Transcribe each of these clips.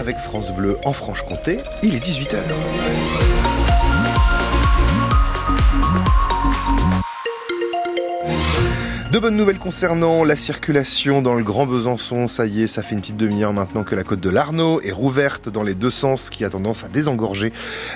avec France Bleu en Franche-Comté. Il est 18h. De bonnes nouvelles concernant la circulation dans le Grand Besançon. Ça y est, ça fait une petite demi-heure maintenant que la côte de l'Arnaud est rouverte dans les deux sens, qui a tendance à désengorger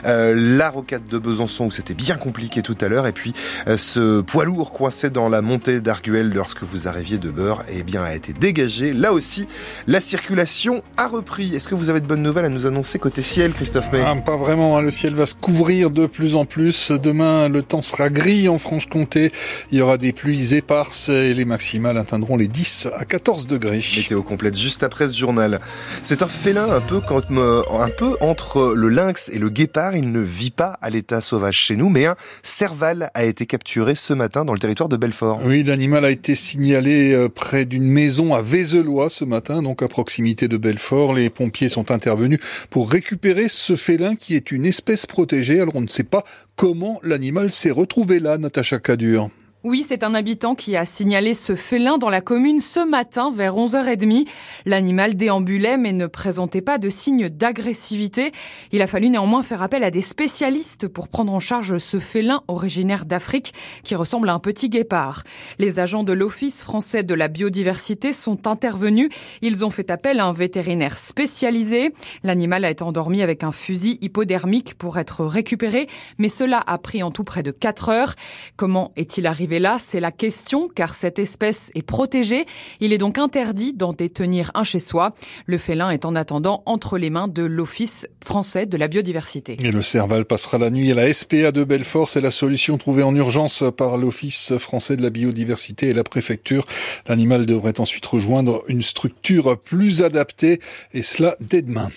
euh, la rocade de Besançon où c'était bien compliqué tout à l'heure. Et puis euh, ce poids lourd coincé dans la montée d'Arguel lorsque vous arriviez de Beurre, eh bien a été dégagé. Là aussi, la circulation a repris. Est-ce que vous avez de bonnes nouvelles à nous annoncer côté ciel, Christophe May? Ah, Pas vraiment. Hein. Le ciel va se couvrir de plus en plus. Demain, le temps sera gris en Franche-Comté. Il y aura des pluies éparses et les maximales atteindront les 10 à 14 degrés. Météo complète juste après ce journal. C'est un félin un peu, euh, un peu entre le lynx et le guépard. Il ne vit pas à l'état sauvage chez nous, mais un serval a été capturé ce matin dans le territoire de Belfort. Oui, l'animal a été signalé euh, près d'une maison à Vézelois ce matin, donc à proximité de Belfort. Les pompiers sont intervenus pour récupérer ce félin qui est une espèce protégée. Alors on ne sait pas comment l'animal s'est retrouvé là, Natacha Cadur. Oui, c'est un habitant qui a signalé ce félin dans la commune ce matin vers 11h30. L'animal déambulait mais ne présentait pas de signes d'agressivité. Il a fallu néanmoins faire appel à des spécialistes pour prendre en charge ce félin originaire d'Afrique qui ressemble à un petit guépard. Les agents de l'Office français de la biodiversité sont intervenus. Ils ont fait appel à un vétérinaire spécialisé. L'animal a été endormi avec un fusil hypodermique pour être récupéré, mais cela a pris en tout près de 4 heures. Comment est-il arrivé là, c'est la question, car cette espèce est protégée. Il est donc interdit d'en détenir un chez soi. Le félin est en attendant entre les mains de l'Office français de la biodiversité. Et le Serval passera la nuit à la SPA de Belfort. C'est la solution trouvée en urgence par l'Office français de la biodiversité et la préfecture. L'animal devrait ensuite rejoindre une structure plus adaptée, et cela dès demain.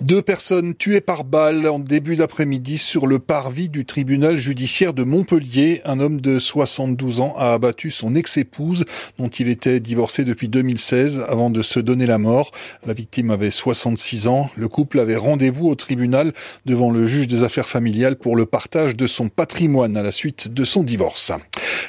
Deux personnes tuées par balle en début d'après-midi sur le parvis du tribunal judiciaire de Montpellier. Un homme de 72 ans a abattu son ex-épouse, dont il était divorcé depuis 2016, avant de se donner la mort. La victime avait 66 ans. Le couple avait rendez-vous au tribunal devant le juge des affaires familiales pour le partage de son patrimoine à la suite de son divorce.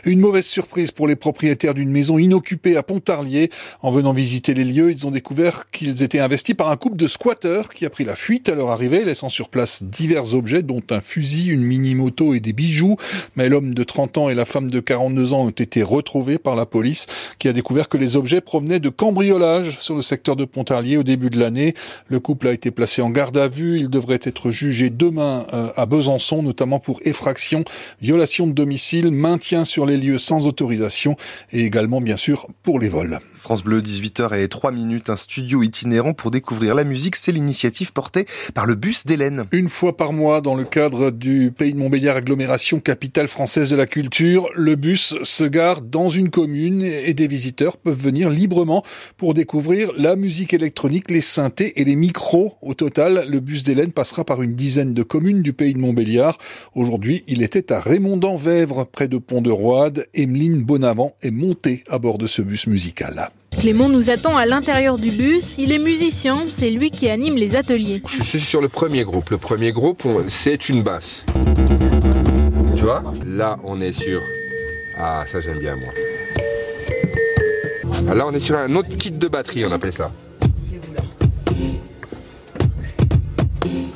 Une mauvaise surprise pour les propriétaires d'une maison inoccupée à Pontarlier. En venant visiter les lieux, ils ont découvert qu'ils étaient investis par un couple de squatteurs qui a pris la fuite à leur arrivée, laissant sur place divers objets, dont un fusil, une mini-moto et des bijoux. Mais l'homme de 30 ans et la femme de 42 ans ont été retrouvés par la police, qui a découvert que les objets provenaient de cambriolage sur le secteur de Pontarlier au début de l'année. Le couple a été placé en garde à vue. Il devrait être jugé demain euh, à Besançon, notamment pour effraction, violation de domicile, maintien sur les lieux sans autorisation et également bien sûr pour les vols. France Bleu, 18h et 3 minutes, un studio itinérant pour découvrir la musique. C'est l'initiative portée par le bus d'Hélène. Une fois par mois, dans le cadre du Pays de Montbéliard agglomération capitale française de la culture, le bus se gare dans une commune et des visiteurs peuvent venir librement pour découvrir la musique électronique, les synthés et les micros. Au total, le bus d'Hélène passera par une dizaine de communes du Pays de Montbéliard. Aujourd'hui, il était à Raymondant-Vèvre, près de Pont-de-Roide. Emeline Bonavent est montée à bord de ce bus musical. Clément nous attend à l'intérieur du bus. Il est musicien, c'est lui qui anime les ateliers. Je suis sur le premier groupe. Le premier groupe, c'est une basse. Tu vois? Là, on est sur. Ah, ça j'aime bien moi. Ah, là, on est sur un autre kit de batterie, on appelle ça.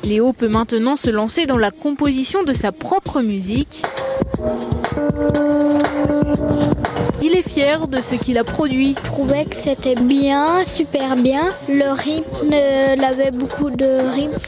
Léo peut maintenant se lancer dans la composition de sa propre musique. Il est fier de ce qu'il a produit. Je trouvais que c'était bien, super bien. Le rythme, il avait beaucoup de rythme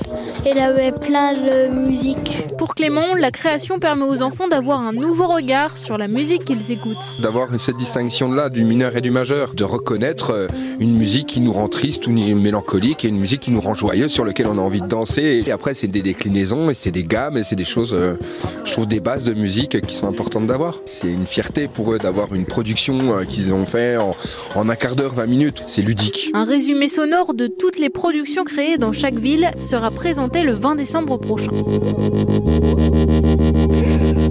et il avait plein de musique. Pour Clément, la création permet aux enfants d'avoir un nouveau regard sur la musique qu'ils écoutent. D'avoir cette distinction-là du mineur et du majeur, de reconnaître euh, une musique qui nous rend triste ou mélancolique et une musique qui nous rend joyeux, sur laquelle on a envie de danser. Et après, c'est des déclinaisons et c'est des gammes et c'est des choses, euh, je trouve, des bases de musique qui sont importantes d'avoir. C'est une fierté pour eux d'avoir une production euh, qu'ils ont fait en, un quart d'heure, 20 minutes. C'est ludique. Un résumé sonore de toutes les productions créées dans chaque ville sera présenté le 20 décembre prochain.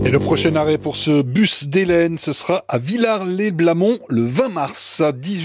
Et le prochain arrêt pour ce bus d'Hélène, ce sera à Villars-les-Blamont le 20 mars à 18